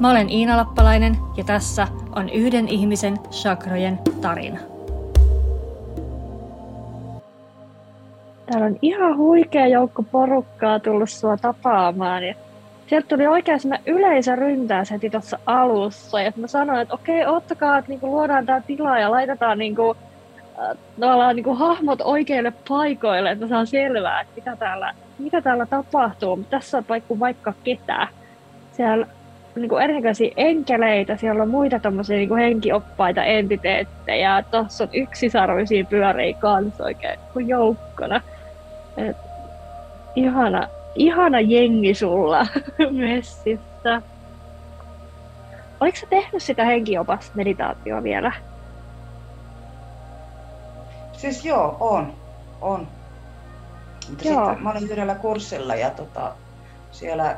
Mä olen Iina Lappalainen ja tässä on yhden ihmisen chakrojen tarina. Täällä on ihan huikea joukko porukkaa tullut sua tapaamaan. Ja sieltä tuli oikein sellainen yleisöryntäys heti tuossa alussa. Ja mä sanoin, että okei, ottakaa, että niinku luodaan tämä tila ja laitetaan niinku, äh, tavallaan niinku hahmot oikeille paikoille, että mä saan selvää, että mitä täällä, mitä täällä tapahtuu. Mutta tässä on vaikka, vaikka ketään. Siellä niin kuin erinäköisiä enkeleitä, siellä on muita tämmöisiä niin kuin henkioppaita entiteettejä. Tuossa on yksisarvisia pyöriä kanssa oikein kuin joukkona. Et, ihana, ihana jengi sulla messissä. Oliko sä tehnyt sitä henkiopasta meditaatioa vielä? Siis joo, on. on. Mutta joo. sitten mä olin yhdellä kurssilla ja tota, siellä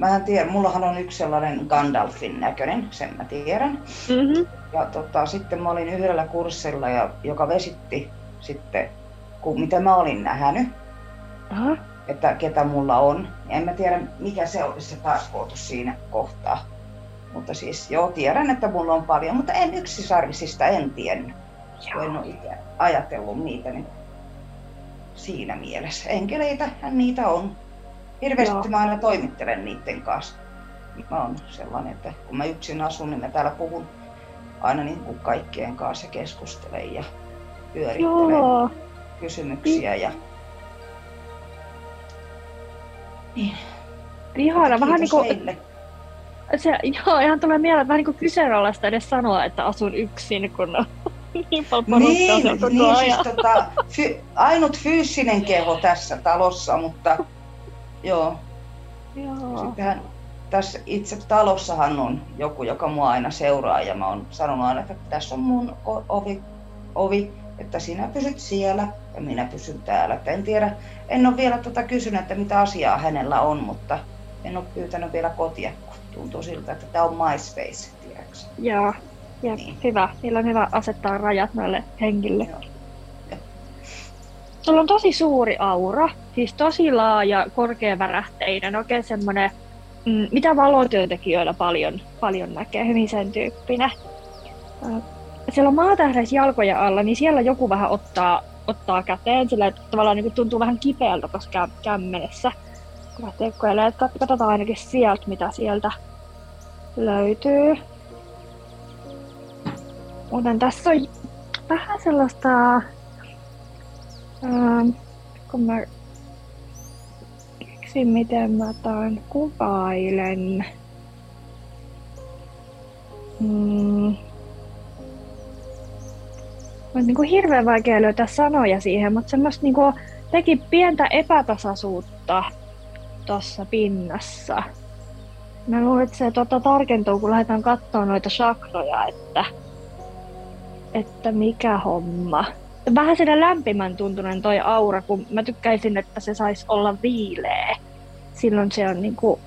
Mä tiedän, mullahan on yksi sellainen Gandalfin näköinen, sen mä tiedän. Mm-hmm. Ja tota, sitten mä olin yhdellä kurssilla, ja, joka vesitti sitten, kun, mitä mä olin nähnyt, Aha. että ketä mulla on. En mä tiedä, mikä se olisi se tarkoitus siinä kohtaa. Mutta siis joo, tiedän, että mulla on paljon, mutta en yksisarvisista en tiennyt. Joo. En ole itse ajatellut niitä niin siinä mielessä. Enkeleitä niitä on. Hirveästi Joo. mä aina toimittelen niiden kanssa. Mä oon sellainen, että kun mä yksin asun, niin mä täällä puhun aina niin kuin kaikkien kanssa keskustelen ja pyörittelen Joo. kysymyksiä. Ja... Niin. Ihana, vähän niin kuin... Se, joo, ihan tulee mieleen, että vähän niin kuin kyseenalaista edes sanoa, että asun yksin, kun on niin paljon niin, niin, ajan. Siis, tota, fy, ainut fyysinen keho tässä talossa, mutta Joo. Joo. Sittenhän tässä itse talossahan on joku, joka mua aina seuraa ja mä oon sanonut aina, että tässä on mun ovi, ovi että sinä pysyt siellä ja minä pysyn täällä. Että en tiedä, en ole vielä tota kysynyt, että mitä asiaa hänellä on, mutta en ole pyytänyt vielä kotia, kun tuntuu siltä, että tämä on my space, tiedätkö? Joo, ja niin. hyvä. Niillä on hyvä asettaa rajat noille henkille. Joo. Sulla on tosi suuri aura, siis tosi laaja, korkeavärähteinen, oikein semmoinen, mm, mitä valotyöntekijöillä paljon, paljon näkee, hyvin sen tyyppinen. Siellä on maatähdessä jalkoja alla, niin siellä joku vähän ottaa, ottaa käteen, sillä tavallaan niin tuntuu vähän kipeältä tuossa kämmenessä, Katsotaan ainakin sieltä, mitä sieltä löytyy. Muuten tässä on vähän sellaista Ähm, kun mä keksin, miten mä tämän kuvailen. Mm. On niin kuin hirveän vaikea löytää sanoja siihen, mutta semmoista niin kuin teki pientä epätasaisuutta tuossa pinnassa. Mä luulen, että se tota, tarkentuu, kun lähdetään katsoa noita sakroja, että, että mikä homma vähän sitä lämpimän tuntunen toi aura, kun mä tykkäisin, että se saisi olla viileä. Silloin se on niinku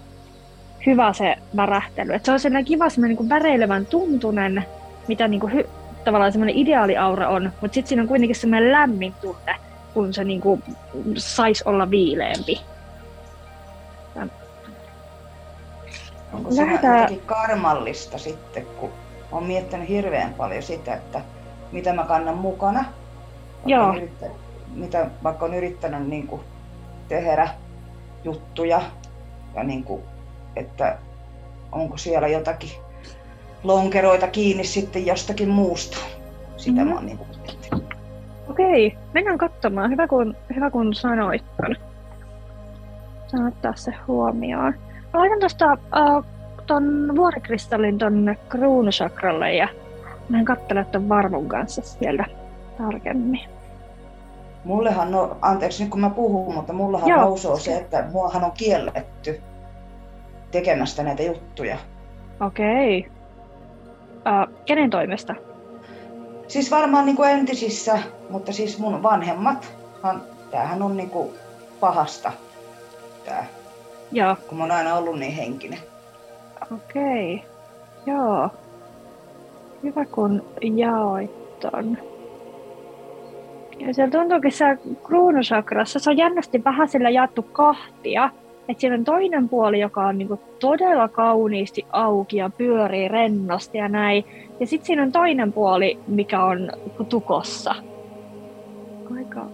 hyvä se värähtely. Et se on sellainen kiva sellainen niinku väreilevän tuntunen, mitä niinku hy- tavallaan semmoinen ideaaliaura on, mutta sitten siinä on kuitenkin semmoinen lämmin tunne, kun se niinku saisi olla viileämpi. Onko se Lähdetään... jotenkin karmallista sitten, kun olen miettinyt hirveän paljon sitä, että mitä mä kannan mukana Joo. Yrittä, mitä vaikka on yrittänyt niin kuin tehdä juttuja ja niin kuin, että onko siellä jotakin lonkeroita kiinni sitten jostakin muusta. Sitä mm-hmm. mä oon niin kuin Okei, mennään katsomaan. Hyvä kun, hyvä kun sanoit ton. Saan ottaa se huomioon. Mä laitan tuosta uh, ton vuorikristallin ton kruunusakralle ja mä katselen ton varvun kanssa sieltä tarkemmin. Mullehan, no, anteeksi nyt kun mä puhun, mutta mullahan Joo. nousee se, että muahan on kielletty tekemästä näitä juttuja. Okei. Okay. Ää, kenen toimesta? Siis varmaan niin kuin entisissä, mutta siis mun vanhemmat, tämähän on niin kuin pahasta, tää, Joo. kun mä oon aina ollut niin henkinen. Okei, okay. joo. Hyvä kun jaoit ton. Ja se tuntuukin siellä kruunusakrassa, se on jännästi vähän sillä jaettu kahtia. Että siinä on toinen puoli, joka on niinku todella kauniisti auki ja pyörii rennosti ja näin. Ja sitten siinä on toinen puoli, mikä on tukossa. Aika,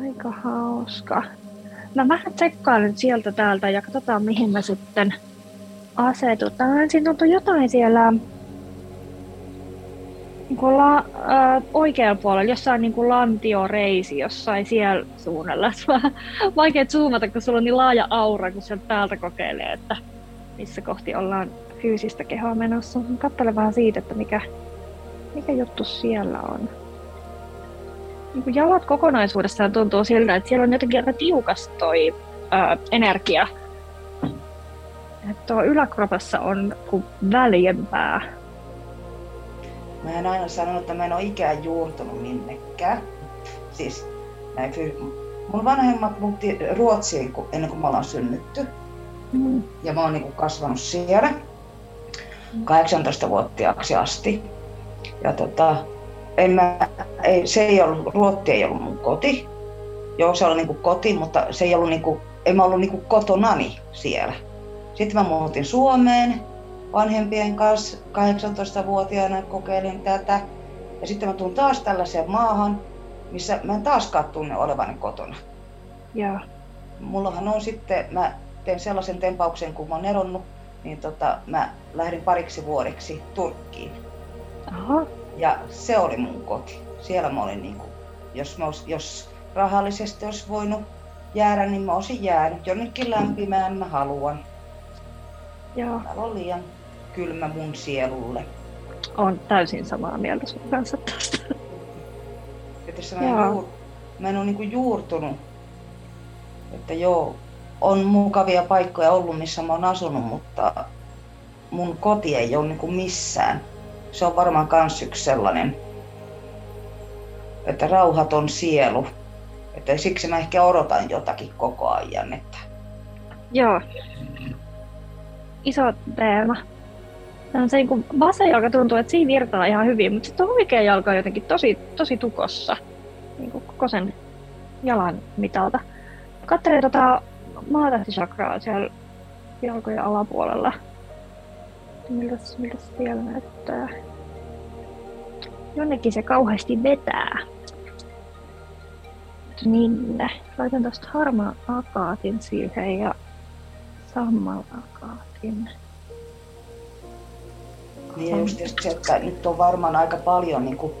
aika hauska. Mä vähän tsekkaan nyt sieltä täältä ja katsotaan mihin mä sitten asetutaan. Siinä on jotain siellä niin la, äh, oikealla puolella, jossain niin kuin lantioreisi jossain siellä suunnalla. Vaikea zoomata, kun sulla on niin laaja aura, kun sieltä päältä kokeilee, että missä kohti ollaan fyysistä kehoa menossa. Katsele vähän siitä, että mikä, mikä juttu siellä on. Niin kuin jalat kokonaisuudessaan tuntuu siltä, että siellä on jotenkin aika tiukas toi ää, energia. Että tuo yläkropassa on kuin väljempää Mä en aina sanonut, että mä en ole ikään juurtunut minnekään. Siis näin, mun vanhemmat muutti Ruotsiin ennen kuin mä ollaan synnytty. Mm. Ja mä oon niin kasvanut siellä 18-vuotiaaksi asti. Ja tota, en mä, ei, se ei ollut, Ruotsi ei ollut mun koti. Joo, se oli niin koti, mutta se ei ollut niin kuin, en mä ollut niin kotonani siellä. Sitten mä muutin Suomeen vanhempien kanssa 18-vuotiaana kokeilin tätä. Ja sitten mä tuun taas tällaiseen maahan, missä mä en taaskaan tunne olevani kotona. Ja. Mullahan on sitten, mä teen sellaisen tempauksen, kun mä oon eronnut, niin tota, mä lähdin pariksi vuodeksi Turkkiin. Aha. Ja se oli mun koti. Siellä mä olin niin kuin, jos, mä olis, jos rahallisesti olisi voinut jäädä, niin mä olisin jäänyt jonnekin lämpimään, mä haluan. Joo. Täällä on liian kylmä mun sielulle. On täysin samaa mieltä sun kanssa tästä. Että mä, en juur, mä en ole niinku juurtunut. Että joo, on mukavia paikkoja ollut, missä mä oon asunut, mutta mun koti ei ole niinku missään. Se on varmaan kans yksi sellainen, että rauhaton sielu. Että siksi mä ehkä odotan jotakin koko ajan. Että... Joo. Iso teema se niin vasen jalka tuntuu, että siinä virtaa ihan hyvin, mutta sitten oikea jalka on jotenkin tosi, tosi tukossa niin kuin koko sen jalan mitalta. Katselee tota maatahtishakraa siellä jalkojen alapuolella. Miltä, miltä siellä näyttää? Jonnekin se kauheasti vetää. Minne? Laitan tuosta harmaan akaatin siihen ja sammal akaatin. Niin ja just se, että nyt on varmaan aika paljon niin kuin,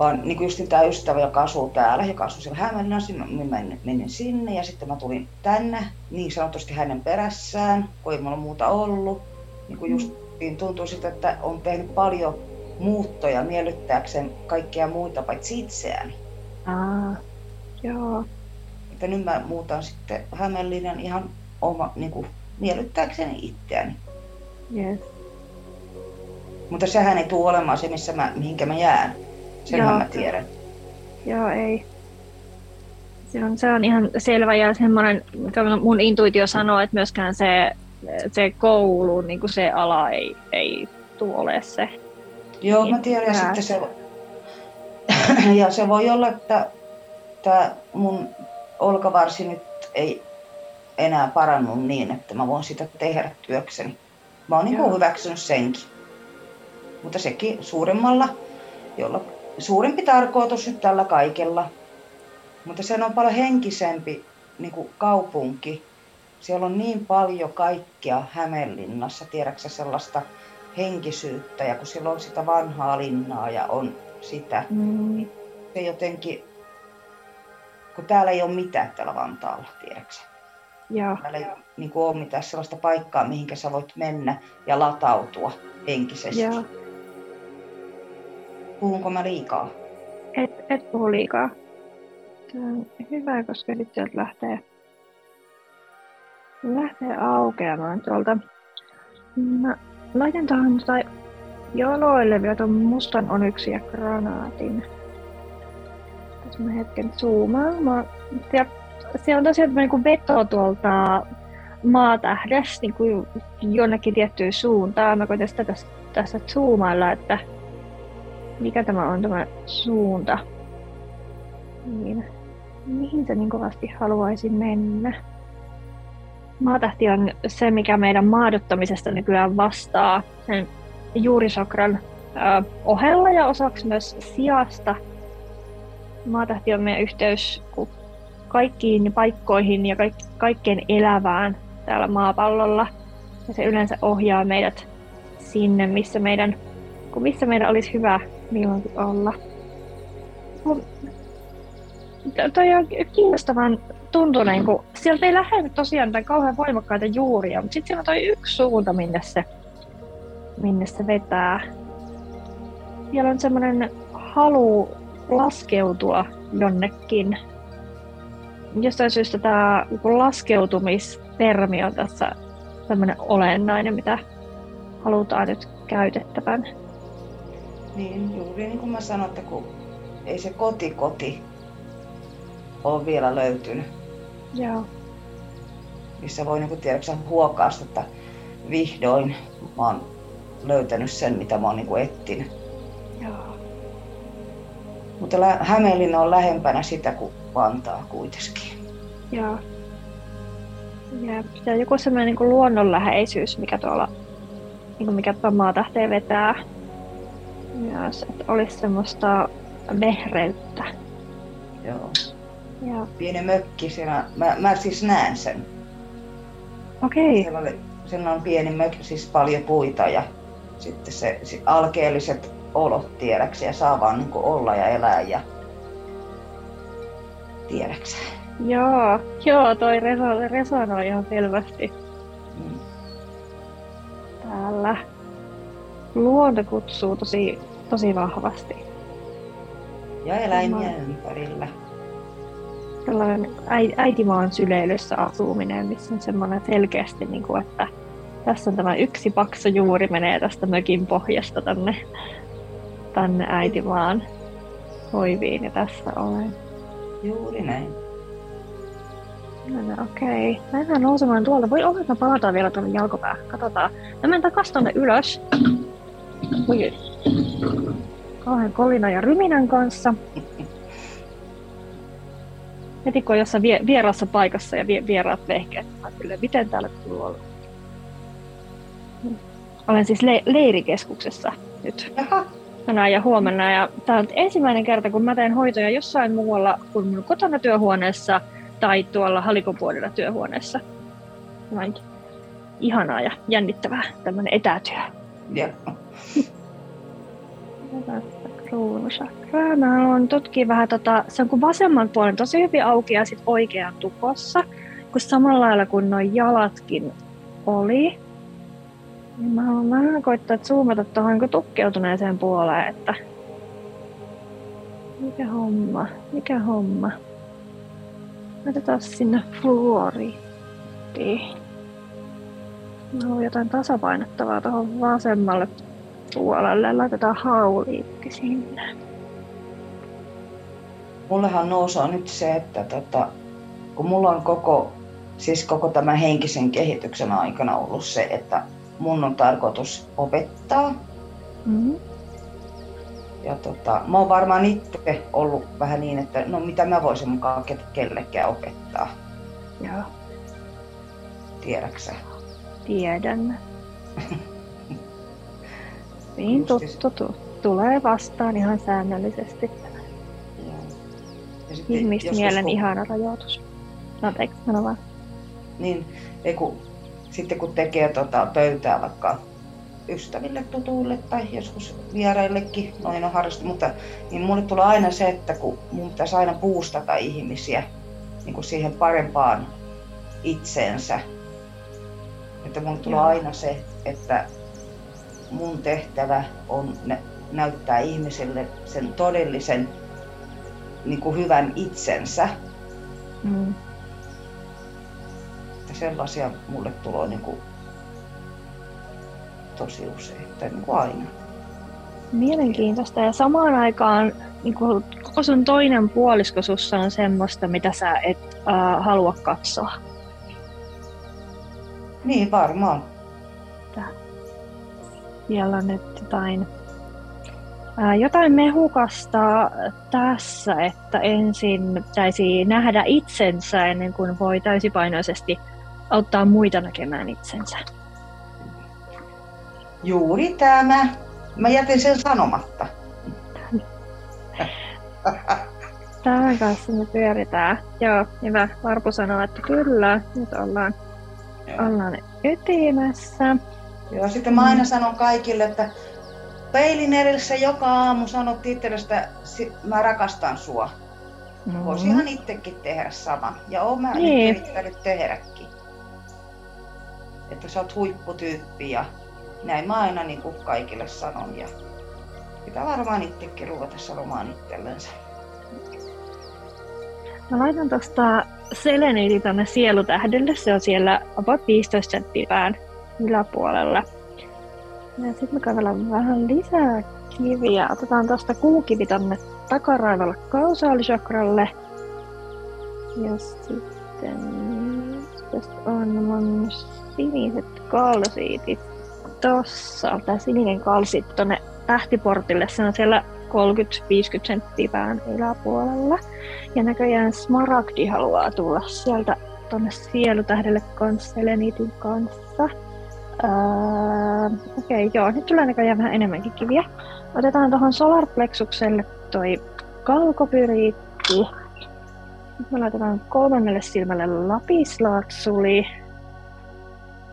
vaan niin kuin just tämä ystävä, joka asuu täällä, joka asuu siellä Hämeenlinnassa, mä menin, sinne ja sitten mä tulin tänne niin sanotusti hänen perässään, kun ei mulla muuta ollut. Niin kuin just niin tuntuu siltä, että on tehnyt paljon muuttoja miellyttääkseen kaikkia muita paitsi itseäni. Aa, joo. Että nyt mä muutan sitten Hämeenlinnan ihan oma, niin kuin, miellyttääkseni itseäni. Yes. Mutta sehän ei tule olemaan se, missä mä, mihinkä mä jään. Sen mä tiedän. Joo, ei. Se on, se on ihan selvä ja semmoinen, mikä mun intuitio sanoo, että myöskään se, se koulu, niin kuin se ala ei, ei tule ole se. Joo, mä tiedän. Ja sitten se, ja se voi olla, että tämä mun olkavarsi nyt ei enää parannut niin, että mä voin sitä tehdä työkseni. Mä oon niin hyväksynyt senkin mutta sekin suuremmalla, jolla suurempi tarkoitus nyt tällä kaikella. Mutta se on paljon henkisempi niin kuin kaupunki. Siellä on niin paljon kaikkea Hämeenlinnassa, tiedäksä sellaista henkisyyttä ja kun siellä on sitä vanhaa linnaa ja on sitä. Mm. Se jotenkin, kun täällä ei ole mitään täällä Vantaalla, tiedäksä. Joo. Täällä ei niin kuin ole mitään sellaista paikkaa, mihinkä sä voit mennä ja latautua henkisesti. Joo. Puhunko mä liikaa? Et, et puhu liikaa. Tämä on hyvä, koska sitten sieltä lähtee, lähtee aukeamaan tuolta. Mä laitan tuohon tota jaloille vielä tuon mustan onyksi ja granaatin. Tässä mä hetken zoomaamaan. Ja se on tosiaan niin veto tuolta maatähdestä niin jonnekin tiettyyn suuntaan. Mä koitan sitä tässä, tässä zoomailla, että mikä tämä on tämä suunta. Niin. Mihin se niin kovasti haluaisi mennä? Maatähti on se, mikä meidän maadottamisesta nykyään vastaa sen juurisokran ohella ja osaksi myös sijasta. Maatähti on meidän yhteys kaikkiin paikkoihin ja kaik- kaikkeen elävään täällä maapallolla. Ja se yleensä ohjaa meidät sinne, missä meidän, missä meidän olisi hyvä milloinkin olla. Toi on kiinnostavan tuntuneen, kun sieltä ei lähde tosiaan mitään kauhean voimakkaita juuria, mutta sitten siellä on toi yksi suunta, minne se, minne se vetää. Siellä on semmoinen halu laskeutua jonnekin. Jostain syystä tämä laskeutumistermi on tässä semmoinen olennainen, mitä halutaan nyt käytettävän. Niin, juuri niin kuin mä sanoin, että kun ei se koti-koti ole vielä löytynyt. Joo. Missä voi niin tiedätkö, huokaasta, että vihdoin mä oon löytänyt sen, mitä mä oon niin etsinyt. Joo. Mutta Hämeenlinna on lähempänä sitä kuin Vantaa kuitenkin. Joo. Ja, ja joku sellainen niin luonnonläheisyys, mikä tuolla, niin kuin mikä tuolla maatähteen vetää. Myös, että olisi semmoista vehreyttä. Joo. Ja. Pieni mökki siellä. Mä, mä siis näen sen. Okei. Okay. Siellä, oli, siellä on pieni mökki, siis paljon puita ja sitten se, se alkeelliset olot tiedäksi ja saa vaan niin olla ja elää ja tiedäksä. Joo, joo, toi reso, resonoi ihan selvästi. Mm. Täällä luonto kutsuu tosi, tosi vahvasti. Ja eläimiä ympärillä. Sellainen äitimaan syleilyssä asuminen, missä on semmoinen selkeästi, niin kuin, että tässä on tämä yksi paksu juuri menee tästä mökin pohjasta tänne, tänne äitimaan hoiviin ja tässä olen. Juuri näin. No, no okei. Okay. Mennään nousemaan tuolta. Voi olla, että palataan vielä tuonne jalkopäähän. Katsotaan. Mä menen takas tuonne ylös. Kauhean kolina ja ryminän kanssa. Heti kun on jossain vie- vieraassa paikassa ja vie- vieraat vehkeet, mä miten täällä kuuluu olla. Olen siis le- leirikeskuksessa nyt. Jaha. Tänään ja huomenna. Ja tämä on ensimmäinen kerta, kun mä teen hoitoja jossain muualla kuin mun kotona työhuoneessa tai tuolla halikopuolella työhuoneessa. Näin. Ihanaa ja jännittävää tämmöinen etätyö. Joo. Kruunusakraa. Mä haluan tutkia vähän tota, se on kuin vasemman puolen tosi hyvin auki ja sitten oikean tukossa, kun samalla lailla kuin nuo jalatkin oli. Niin mä haluan vähän koittaa zoomata tuohon tukkeutuneeseen puoleen, että mikä homma, mikä homma. Laitetaan sinne fluoriittiin. Mä haluan jotain tasapainottavaa tuohon vasemmalle puolelle. Laitetaan hauliitti sinne. Mullehan nousee nyt se, että tota, kun mulla on koko, siis koko tämän henkisen kehityksen aikana ollut se, että mun on tarkoitus opettaa. Mm-hmm. Ja tota, mä oon varmaan itse ollut vähän niin, että no mitä mä voisin mukaan kellekään opettaa. Joo. Tiedäksä? Tiedän. niin, tuttu, tuttu. Tulee vastaan ihan säännöllisesti. Ihmismielen kun... ihana rajoitus. Anteeksi, sano vaan. Niin, ei kun, sitten kun tekee tota pöytää vaikka ystäville, tutuille tai joskus vieraillekin, noin on harrastu, mutta niin mulle tulee aina se, että kun mun pitäisi aina puustata ihmisiä niin kuin siihen parempaan itseensä. Että mulle tulee Joo. aina se, että mun tehtävä on näyttää ihmiselle sen todellisen niin kuin hyvän itsensä. Mm. Ja sellaisia mulle tulee niin kuin tosi usein, tai niin kuin aina. Mielenkiintoista. Ja samaan aikaan niin kuin koko sun toinen puolisko sussa on semmoista, mitä sä et äh, halua katsoa. Niin, varmaan. Siellä nyt jotain, ää, jotain mehukasta tässä, että ensin pitäisi nähdä itsensä ennen kuin voi täysipainoisesti auttaa muita näkemään itsensä. Juuri tämä. Mä jätin sen sanomatta. Tämän kanssa me pyöritään. Joo, hyvä. Varpu sanoo, että kyllä, nyt ollaan, ollaan ytimessä. Joo, sitten mä aina sanon kaikille, että peilin edessä joka aamu sanot itsellesi, että mä rakastan sua. No. Voisihan itsekin tehdä sama. Ja oon mä niin. yrittänyt tehdäkin. Että sä oot huipputyyppi ja näin mä aina niin kuin kaikille sanon. Ja pitää varmaan itsekin ruveta sanomaan itsellensä. Mä laitan tuosta seleniiti tonne sielutähdelle. Se on siellä about 15 senttiä pään yläpuolella. Ja sitten me kaivellaan vähän lisää kiviä. Otetaan tuosta kuukivi tonne takaraivalle kausaalisakralle. Ja sitten tästä on mun siniset kalsiitit tossa. Tää sininen kalsiit tonne tähtiportille. Se on siellä 30-50 senttiä pään yläpuolella. Ja näköjään Smaragdi haluaa tulla sieltä tonne sielutähdelle kanssa, seleniitin kanssa. Öö, Okei, okay, joo, nyt tulee näköjään vähän enemmänkin kiviä. Otetaan tuohon solarplexukselle toi kalkopyriitti. Nyt me laitetaan kolmannelle silmälle lapislaatsuli.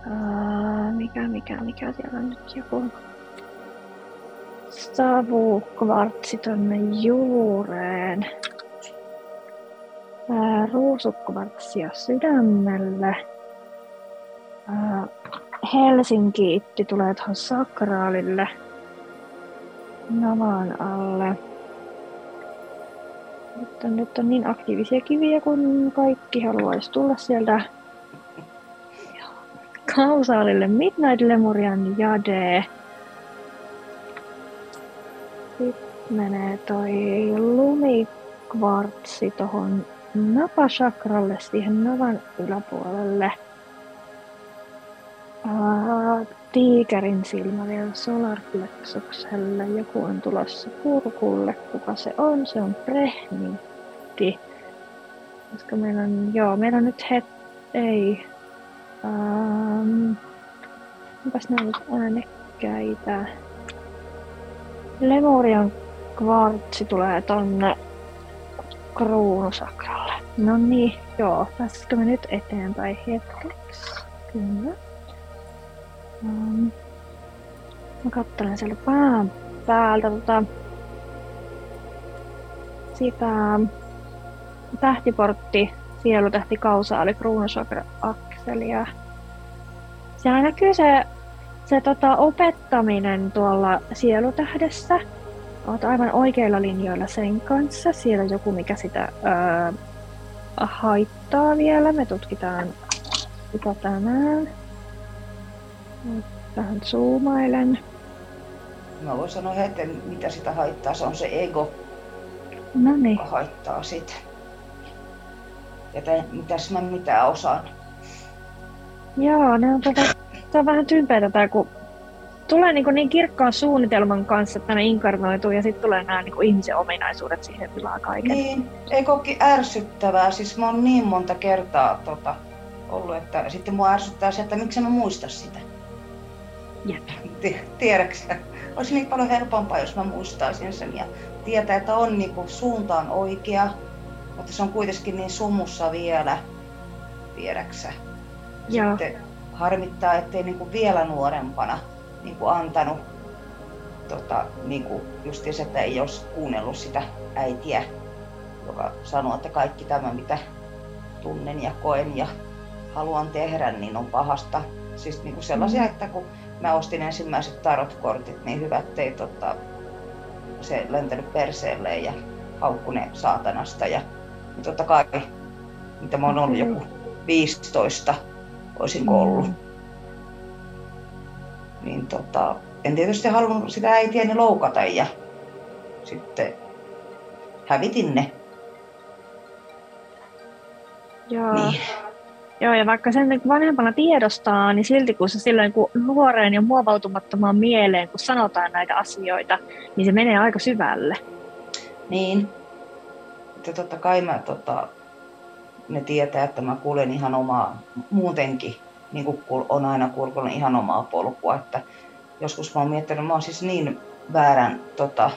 Öö, mikä, mikä, mikä siellä on nyt joku savukvartsi tonne juureen. Öö, ruusukvartsia sydämelle. Öö, Helsinki-itti tulee tuohon sakraalille navan alle. On, nyt on niin aktiivisia kiviä, kun kaikki haluaisi tulla sieltä kausaalille Midnight Lemurian jade. Sitten menee toi lumikvartsi tohon napasakralle siihen navan yläpuolelle. Tiikerin silmä vielä solarplexukselle. Joku on tulossa kurkulle. Kuka se on? Se on prehnitti. Koska meillä on, joo, meillä on nyt het, ei. Um, onpas ne nyt äänekkäitä? Lemurian kvartsi tulee tonne kruunusakralle. No niin, joo. Pääsisikö me nyt eteenpäin hetkeksi? Kyllä. Um, mä katselen sieltä pään päältä tota, sitä tähtiportti, sielutähti, kausaali, kruunusokra, akselia. Siellä näkyy se, se tota, opettaminen tuolla sielutähdessä. Olet aivan oikeilla linjoilla sen kanssa. Siellä on joku, mikä sitä öö, haittaa vielä. Me tutkitaan sitä tänään. Vähän zoomailen. Mä voin sanoa heti, mitä sitä haittaa. Se on se ego, no niin. joka haittaa sitä. Ja te, mitäs mä mitään osaan. Joo, ne on, tota, on vähän tympeitä tää, kun tulee niin, niin kirkkaan suunnitelman kanssa, että ne inkarnoituu ja sitten tulee nämä niin ihmisen ominaisuudet siihen pilaa kaiken. Niin, koki ärsyttävää. Siis mä oon niin monta kertaa tota, ollut, että sitten mua ärsyttää se, että miksi mä muista sitä. Jep. Tiedäksä? Olisi niin paljon helpompaa, jos mä muistaisin sen ja tietää, että on niin kuin, suuntaan oikea, mutta se on kuitenkin niin sumussa vielä, tiedäksä. Sitten harmittaa, ettei niin kuin vielä nuorempana niin kuin antanut tota, niin kuin justiinsa, että ei olisi kuunnellut sitä äitiä, joka sanoo, että kaikki tämä, mitä tunnen ja koen ja haluan tehdä, niin on pahasta. Siis niin kuin sellaisia, mm. että kun mä ostin ensimmäiset tarotkortit, niin hyvät ettei tota, se lentänyt perseelle ja haukku ne saatanasta. Ja niin totta kai, mitä mä oon ollut joku 15, olisin mm. ollut. niin tota, en tietysti halunnut sitä äitiäni loukata ja sitten hävitin ne. Joo. Niin. Joo, ja vaikka sen niin vanhempana tiedostaa, niin silti kun se silloin kun nuoreen ja muovautumattomaan mieleen, kun sanotaan näitä asioita, niin se menee aika syvälle. Niin. Että totta kai mä, tota, ne tietää, että mä kuljen ihan omaa, muutenkin, niin kuin on aina kulkenut ihan omaa polkua. Että joskus mä oon miettinyt, mä oon siis niin väärän, tota,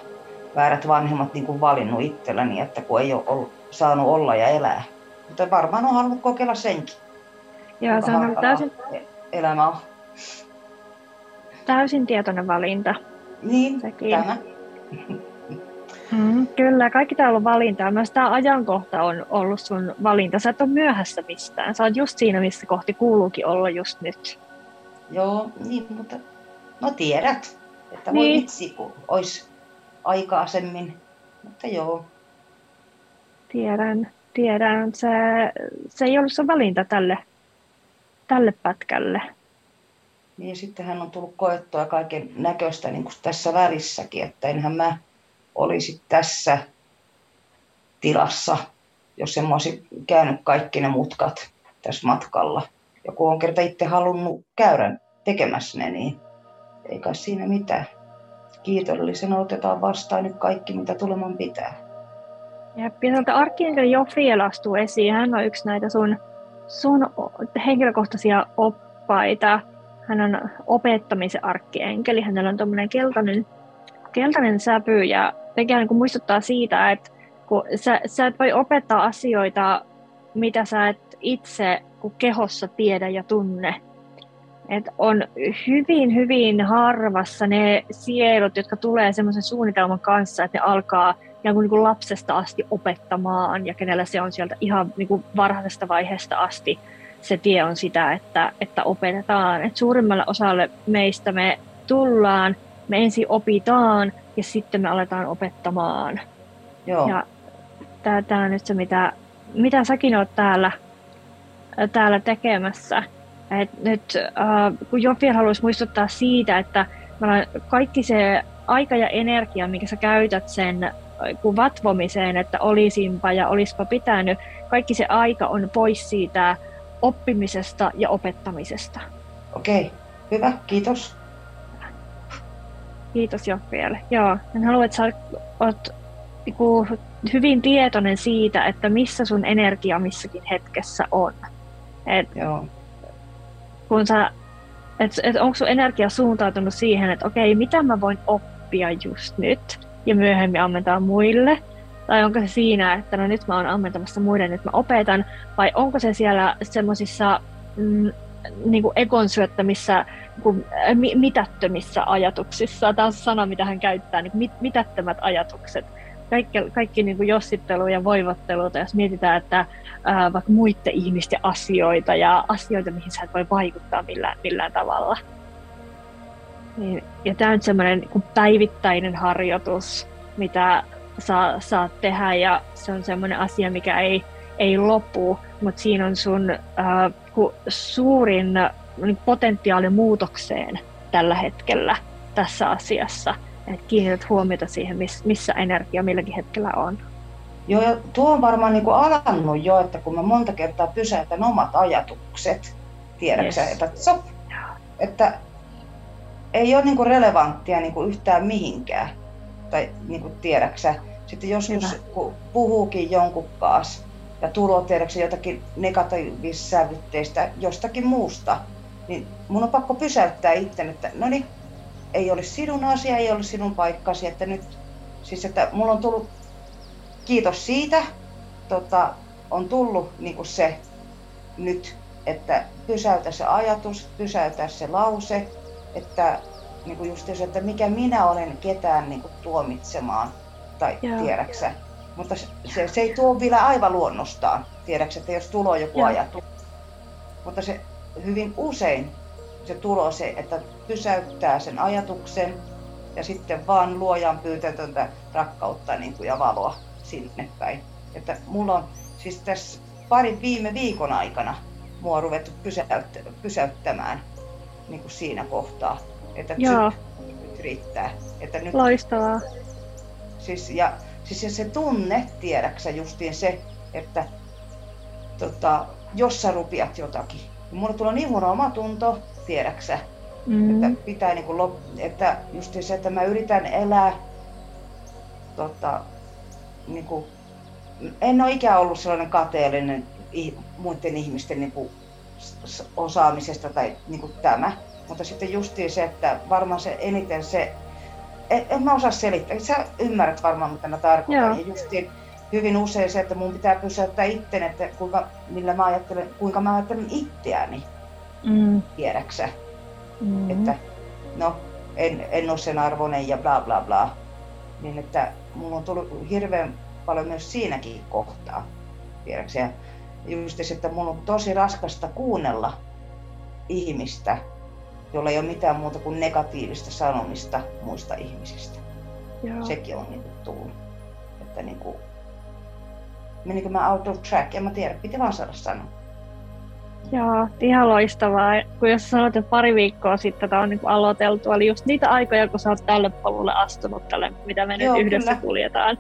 väärät vanhemmat niin kuin valinnut itselläni, että kun ei ole ollut, saanut olla ja elää. Mutta varmaan on halunnut kokeilla senkin. Joo, se on täysin... Elämä on. Täysin tietoinen valinta. Niin, Sekin. tämä. Mm, kyllä, kaikki täällä on valinta. Myös tämä ajankohta on ollut sun valinta. Sä et ole myöhässä mistään. Sä oot just siinä, missä kohti kuuluukin olla just nyt. Joo, niin, mutta no tiedät, että voi niin. vitsi, kun olisi aikaisemmin. Mutta joo. Tiedän, tiedän. Se, se ei ollut sun valinta tälle tälle pätkälle. Niin sitten hän on tullut koettua kaiken näköistä niin kuin tässä värissäkin, että enhän mä olisi tässä tilassa, jos en olisi käynyt kaikki ne mutkat tässä matkalla. Ja kun on kerta itse halunnut käydä tekemässä ne, niin ei kai siinä mitään. Kiitollisena otetaan vastaan nyt kaikki, mitä tuleman pitää. Ja pieneltä arkkienkeli Jofriel astuu esiin. Hän on yksi näitä sun sun henkilökohtaisia oppaita. Hän on opettamisen arkkienkeli. Hänellä on tuommoinen keltainen, keltainen säpy ja tekee niin muistuttaa siitä, että kun sä, sä et voi opettaa asioita, mitä sä et itse kun kehossa tiedä ja tunne. Et on hyvin, hyvin harvassa ne sielut, jotka tulee semmoisen suunnitelman kanssa, että ne alkaa ja kuin, niin kuin lapsesta asti opettamaan ja kenellä se on sieltä ihan niin kuin varhaisesta vaiheesta asti se tie on sitä, että, että opetetaan. Et suurimmalle osalle meistä me tullaan, me ensin opitaan ja sitten me aletaan opettamaan. Joo. Ja tämä on nyt se, mitä, mitä säkin olet täällä, täällä tekemässä. Et nyt äh, kun Jofiel haluaisi muistuttaa siitä, että kaikki se aika ja energia, mikä sä käytät sen vatvomiseen, että olisinpa ja olispa pitänyt. Kaikki se aika on pois siitä oppimisesta ja opettamisesta. Okei, hyvä, kiitos. Kiitos jo vielä. Joo, en halua, että sä oot niinku hyvin tietoinen siitä, että missä sun energia missäkin hetkessä on. Et Joo. Kun sä, et, et onko sun energia suuntautunut siihen, että okei, mitä mä voin oppia just nyt, ja myöhemmin ammentaa muille? Tai onko se siinä, että no nyt mä oon ammentamassa muiden, nyt mä opetan? Vai onko se siellä semmoisissa mm, niin kuin ekon syöttämissä niin mitättömissä ajatuksissa? Tämä on se sana, mitä hän käyttää, niin mit, mitättömät ajatukset. Kaikki, kaikki niin kuin jossittelu ja voivottelu, jos mietitään, että ää, vaikka muiden ihmisten asioita ja asioita, mihin sä et voi vaikuttaa millään, millään tavalla. Niin, ja tämä on semmoinen niin päivittäinen harjoitus, mitä saa, saat tehdä ja se on semmoinen asia, mikä ei, ei lopu, mutta siinä on sun äh, suurin niin potentiaali muutokseen tällä hetkellä tässä asiassa. Että kiinnität huomiota siihen, missä energia milläkin hetkellä on. Joo, ja tuo on varmaan niin kuin alannut jo, että kun mä monta kertaa pysäytän omat ajatukset, tiedätkö yes. että, sop, että ei ole niinku relevanttia niinku yhtään mihinkään. Tai niinku tiedäksä. Sitten joskus kun puhuukin jonkun kanssa ja tulo tiedäksä jotakin negatiivissävytteistä jostakin muusta, niin mun on pakko pysäyttää itse, että no niin, ei ole sinun asia, ei ole sinun paikkasi, että nyt, siis että mulla on tullut, kiitos siitä, tota, on tullut niin se nyt, että pysäytä se ajatus, pysäytä se lause, että niin kuin just se, että mikä minä olen ketään niin kuin tuomitsemaan, tai Joo. tiedäksä. Mutta se, se, ei tuo vielä aivan luonnostaan, tiedäksä, että jos tulo joku Joo. ajatus. Mutta se hyvin usein se tulo se, että pysäyttää sen ajatuksen ja sitten vaan luojan pyytätöntä rakkautta niin kuin, ja valoa sinne päin. Että mulla on siis tässä parin viime viikon aikana mua on ruvettu pysäyttämään niin kuin siinä kohtaa. Että Joo. nyt riittää. Että nyt, Loistavaa. Siis, ja, siis se tunne, tiedäksä justiin se, että tota, jos sä rupiat jotakin. Mulle tulee niin huono omatunto, tiedäksä, mm. että pitää niin kuin lop, että just se, että mä yritän elää, tota, niin kuin, en ole ikään ollut sellainen kateellinen muiden ihmisten niin kuin, osaamisesta tai niin kuin tämä, mutta sitten justiin se, että varmaan se eniten se, en, en mä osaa selittää, sä ymmärrät varmaan mitä mä tarkoitan, Joo. ja justiin hyvin usein se, että mun pitää pysäyttää itten, että kuinka, millä mä ajattelen, kuinka mä ajattelen itseäni, mm. tiedäksä. Mm. Että no, en, en ole sen arvoinen ja bla bla bla. Niin että mulla on tullut hirveän paljon myös siinäkin kohtaa, tiedäksä. Ja just se, että mun on tosi raskasta kuunnella ihmistä, jolla ei ole mitään muuta kuin negatiivista sanomista muista ihmisistä. Joo. Sekin on niin tullut. Että niin kuin, menikö mä out of track, en mä tiedä, piti vaan saada sanoa. Joo, ihan loistavaa. Kun jos sanoit, että pari viikkoa sitten tämä on niin aloiteltu, oli just niitä aikoja, kun sä oot tälle polulle astunut tälle, mitä me Joo, nyt yhdessä kyllä. kuljetaan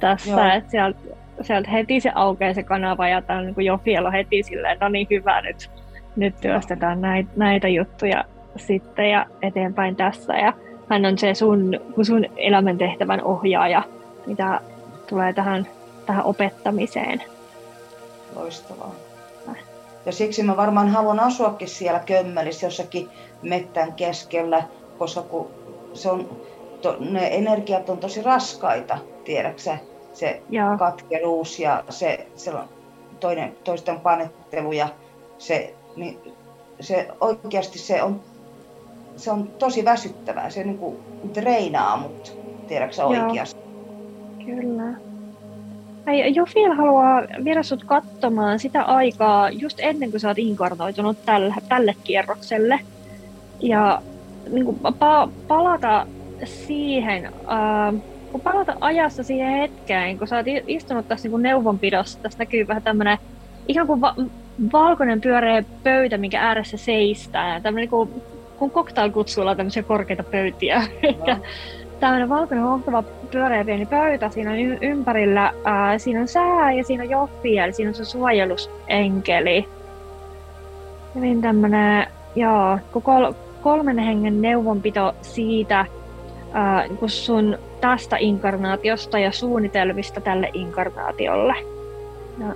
tässä. Että sieltä, sieltä heti se aukeaa se kanava ja tämä on niin Jofiel on heti silleen, no niin hyvä nyt, nyt työstetään näitä, näitä juttuja sitten ja eteenpäin tässä. Ja hän on se sun, sun elämäntehtävän ohjaaja, mitä tulee tähän tähän opettamiseen. Loistavaa. Ja siksi mä varmaan haluan asuakin siellä Kömmelissä jossakin mettän keskellä, koska kun se on, to, ne energiat on tosi raskaita, tiedäksä, se Joo. katkeruus ja se, se toinen, toisten panettelu ja se, niin se oikeasti se on, se on tosi väsyttävää, se niin kuin treinaa mut, tiedäksä oikeasti. Kyllä. Ei, Jofiel haluaa viedä sut katsomaan sitä aikaa just ennen kuin sä oot inkarnoitunut tälle, tälle kierrokselle. Ja niin kuin, pa- palata siihen, äh, kun palata ajassa siihen hetkeen, kun sä oot istunut tässä niin neuvonpidossa, tässä näkyy vähän tämmönen ikään kuin va- valkoinen pyöreä pöytä, mikä ääressä seistää. Tämmönen niin kuin, kun cocktailkutsuilla on tämmöisiä korkeita pöytiä. No tämmöinen valkoinen mahtava pyöreä pieni pöytä, siinä on y- ympärillä, ää, siinä on sää ja siinä on Joffi, eli siinä on se suojelusenkeli. Hyvin tämmönen, joo, kol- kolmen hengen neuvonpito siitä, ää, kun sun tästä inkarnaatiosta ja suunnitelmista tälle inkarnaatiolle. Ja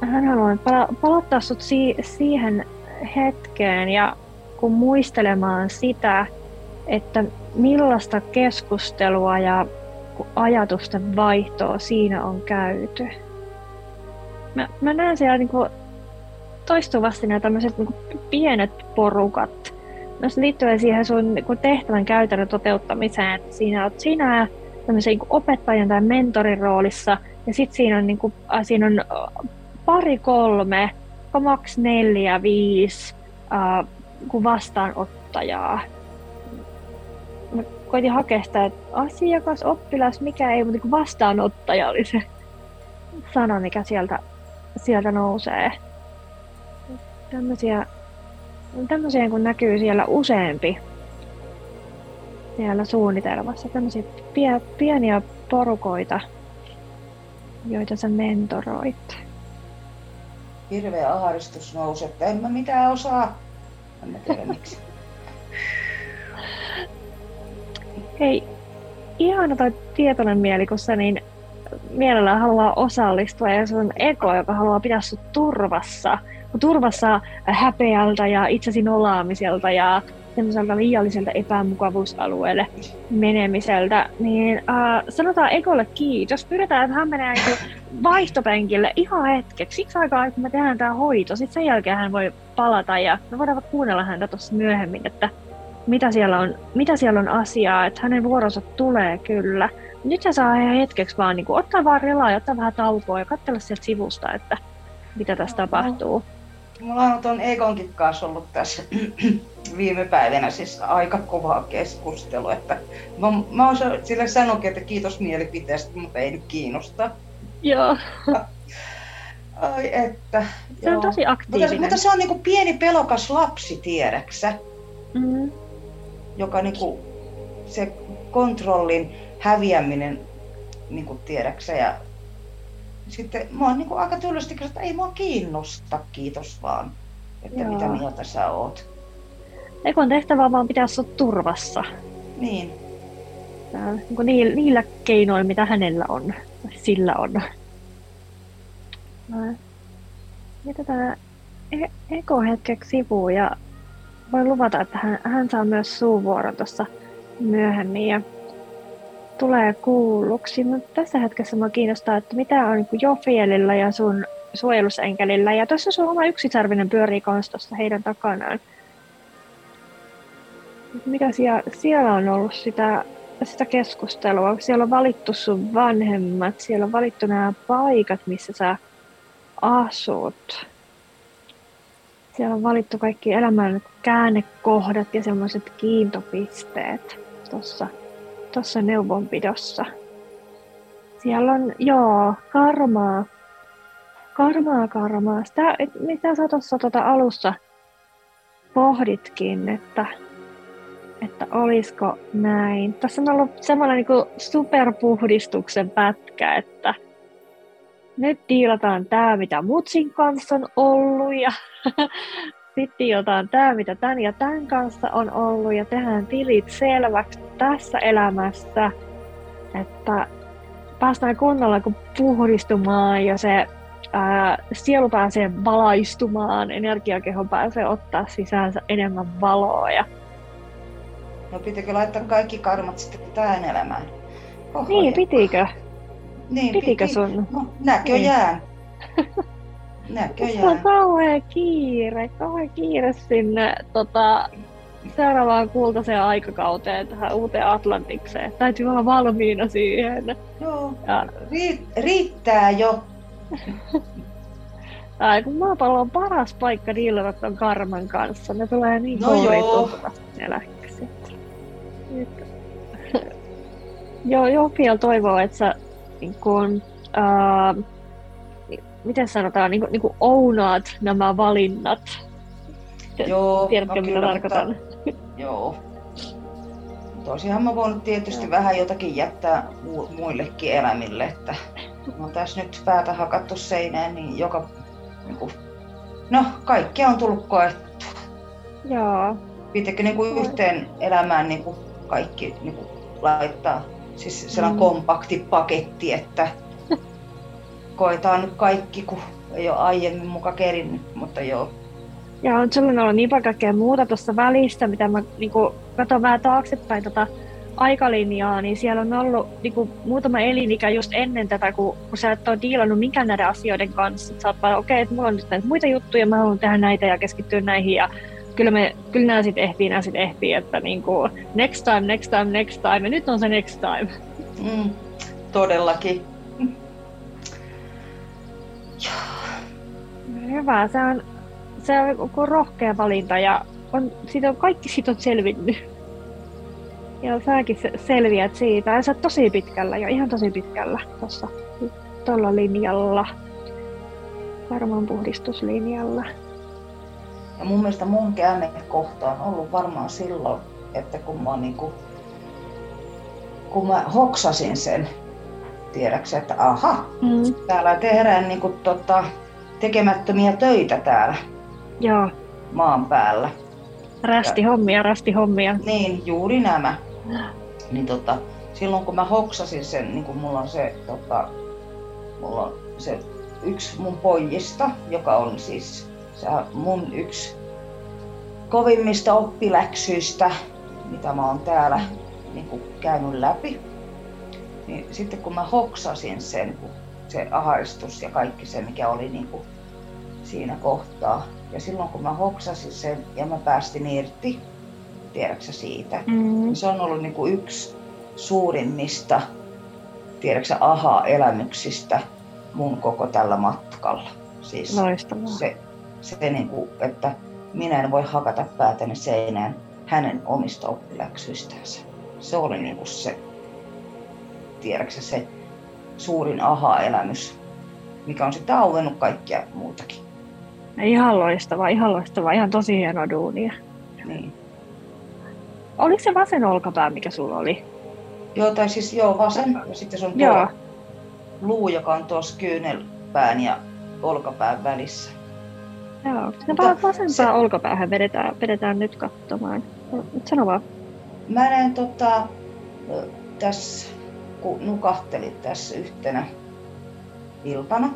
hän haluaa pala- palauttaa sut si- siihen hetkeen ja kun muistelemaan sitä, että millaista keskustelua ja ajatusten vaihtoa siinä on käyty. Mä, mä näen siellä niin kuin toistuvasti nämä tämmöiset niin pienet porukat, myös liittyen siihen sun niin tehtävän käytännön toteuttamiseen, että siinä olet sinä tämmöisen niin opettajan tai mentorin roolissa, ja sitten siinä on, niin kuin, siinä on pari kolme, maks neljä, viisi äh, vastaanottajaa. Mä koitin hakea sitä, että asiakas, oppilas, mikä ei, mutta vastaanottaja oli se sana, mikä sieltä, sieltä nousee. Tämmöisiä, tämmöisiä kun näkyy siellä useampi siellä suunnitelmassa, tämmöisiä pie, pieniä porukoita, joita sä mentoroit. Hirveä ahdistus nousi, että en mä mitään osaa. En mä tiedä miksi. Hei, ihana toi tietoinen mieli, kun sä niin mielellään haluaa osallistua ja sun ego, joka haluaa pitää sut turvassa. Turvassa häpeältä ja itsesi nolaamiselta ja semmoiselta liialliselta epämukavuusalueelle menemiseltä, niin äh, sanotaan Ekolle kiitos. Pyydetään, että hän menee niin vaihtopenkille ihan hetkeksi. Siksi aikaa, kun me tehdään tämä hoito. Sitten sen jälkeen hän voi palata ja me voidaan kuunnella häntä tuossa myöhemmin, että mitä siellä on, mitä siellä on asiaa, että hänen vuoronsa tulee kyllä. Nyt se saa hetkeksi vaan niin kuin, ottaa vaan relaa ja ottaa vähän taukoa ja katsella sieltä sivusta, että mitä tässä tapahtuu. Mulla on tuon Egonkin kanssa ollut tässä viime päivinä siis aika kovaa keskustelua, että mä, mä oon sille sanonut, että kiitos mielipiteestä, mutta ei nyt kiinnosta. Joo. Ai että. Se joo. on tosi aktiivinen. Mutta, mutta se on niin kuin pieni pelokas lapsi, tiedäksä. Mm. joka niinku, se kontrollin häviäminen, niinku tiedäksä, ja sitten mä oon niinku aika tyllästi että ei mua kiinnosta, kiitos vaan, että Joo. mitä mieltä sä oot. Ekon tehtävä vaan pitää sut turvassa. Niin, Tää, niin kuin niillä, niillä keinoilla, mitä hänellä on, sillä on. Mä jätetään e- Eko hetkeksi sivuun ja voin luvata, että hän, hän saa myös suuvuoron tuossa myöhemmin ja tulee kuulluksi. Mutta tässä hetkessä mua kiinnostaa, että mitä on niin Jofielilla ja sun suojelusenkelillä. Ja tuossa sun oma yksisarvinen pyörii kanssa tuossa heidän takanaan. Mitä siellä, siellä on ollut sitä sitä keskustelua. Siellä on valittu sun vanhemmat, siellä on valittu nämä paikat, missä sä asut. Siellä on valittu kaikki elämän käännekohdat ja semmoiset kiintopisteet tuossa tossa neuvonpidossa. Siellä on, joo, karmaa. Karmaa, karmaa. Sitä, et, mitä sä tuossa tota alussa pohditkin, että että olisiko näin. Tässä on ollut semmoinen niin superpuhdistuksen pätkä, että nyt diilataan tämä, mitä Mutsin kanssa on ollut, ja sitten diilataan tämä, mitä tämän ja tämän kanssa on ollut, ja tehdään tilit selväksi tässä elämässä, että päästään kunnolla kun puhdistumaan, ja se ää, sielu pääsee valaistumaan, energiakeho pääsee ottaa sisäänsä enemmän valoa, ja no pitikö laittaa kaikki karmat sitten tähän elämään? Oho, Niin, pitikö? Niin, Pitikö piti. sun? No, näköjään. Mulla on Näköjään. kauhean kiire, kauhean kiire sinne tota, seuraavaan kultaiseen aikakauteen, tähän uuteen Atlantikseen. Täytyy olla valmiina siihen. Joo, Ja, riit- riittää jo. ää, kun maapallo on paras paikka diilata ton karman kanssa, ne tulee niin No kourituntuvasti ne läksyt. Nyt. joo, joo, vielä toivoo, että sä niin kun, ää, miten sanotaan, niin kuin, niin kuin ounaat nämä valinnat. Joo, Tiedätkö, no mitä kyllä, tarkoitan? Mutta, joo. Tosiaan mä voin tietysti vähän jotakin jättää mu- muillekin elämille, että no tässä nyt päätä hakattu seinään, niin joka, niin kuin, no kaikkea on tullut koettu. Joo, Pitäkö niin kuin yhteen elämään niin kuin kaikki niin kuin laittaa? Siis sellainen mm. kompakti paketti, että koetaan nyt kaikki, kun ei ole aiemmin muka kerinnyt, mutta joo. ja on sellainen ollut niin paljon kaikkea muuta tuossa välistä, mitä mä niin kuin, katson vähän taaksepäin tota aikalinjaa, niin siellä on ollut niin kuin, muutama elinikä just ennen tätä, kun, kun sä et ole diilannut minkään näiden asioiden kanssa. Sä oot vaan, okei, okay, että mulla on nyt näitä muita juttuja, mä haluan tehdä näitä ja keskittyä näihin ja kyllä, me, kyllä nämä sitten ehtii, nämä sitten ehtii, että niin kuin, next time, next time, next time, ja nyt on se next time. Mm, todellakin. Hyvä, se on, se on joku rohkea valinta ja on, siitä on, kaikki siitä on selvinnyt. Ja säkin se- selviät siitä. Ja sä oot tosi pitkällä jo, ihan tosi pitkällä tuossa tuolla linjalla. Varmaan puhdistuslinjalla. Ja mun mielestä mun käännekohta on ollut varmaan silloin, että kun mä, niinku, kun mä hoksasin sen, tiedäksä, että aha, Mm. täällä tehdään niinku tota, tekemättömiä töitä täällä Joo, maan päällä. rästi hommia, rästi hommia. Niin, juuri nämä. Niin tota, silloin kun mä hoksasin sen, niin kun mulla on se, tota, mulla on se yksi mun pojista, joka on siis se mun yksi kovimmista oppiläksyistä, mitä mä oon täällä niin kuin käynyt läpi. Niin sitten kun mä hoksasin sen, kun se ahaistus ja kaikki se, mikä oli niin kuin siinä kohtaa. Ja silloin kun mä hoksasin sen ja mä päästin irti, tiedätkö siitä, Mm. niin se on ollut niin kuin yksi suurimmista, tiedätkö aha-elämyksistä mun koko tällä matkalla. Siis Loistavaa. se, se niin kuin, että minä en voi hakata päätäni seinään hänen omista oppiläksyistänsä. Se oli niin kuin se, tiedätkö sä, se suurin aha-elämys, mikä on sitten auennut kaikkia muutakin. Ihan loistavaa, ihan loistavaa, ihan tosi hienoa duunia. Niin. Oliko se vasen olkapää, mikä sulla oli? Joo, tai siis joo, vasen. Ja sitten se on tuo joo. luu, joka on tuossa kyynelpään ja olkapään välissä. Joo, no vaan vasempaa se... olkapäähän vedetään, vedetään nyt katsomaan. Sano vaan. Mä näen tota, tässä, kun nukahtelin tässä yhtenä iltana,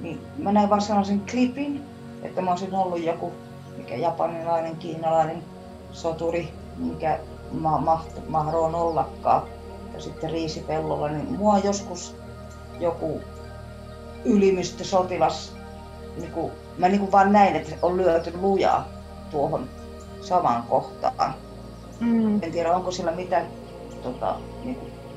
niin mä näin vaan sellaisen klipin, että mä olisin ollut joku mikä japanilainen, kiinalainen soturi, mikä ma- maht- mahdoon ollakaan. Ja sitten riisipellolla, niin mua joskus joku ylimystö sotilas, niin kuin, mä niin kuin vaan näin, että on lyöty lujaa tuohon samaan kohtaan. Mm. En tiedä, onko sillä mitään tota,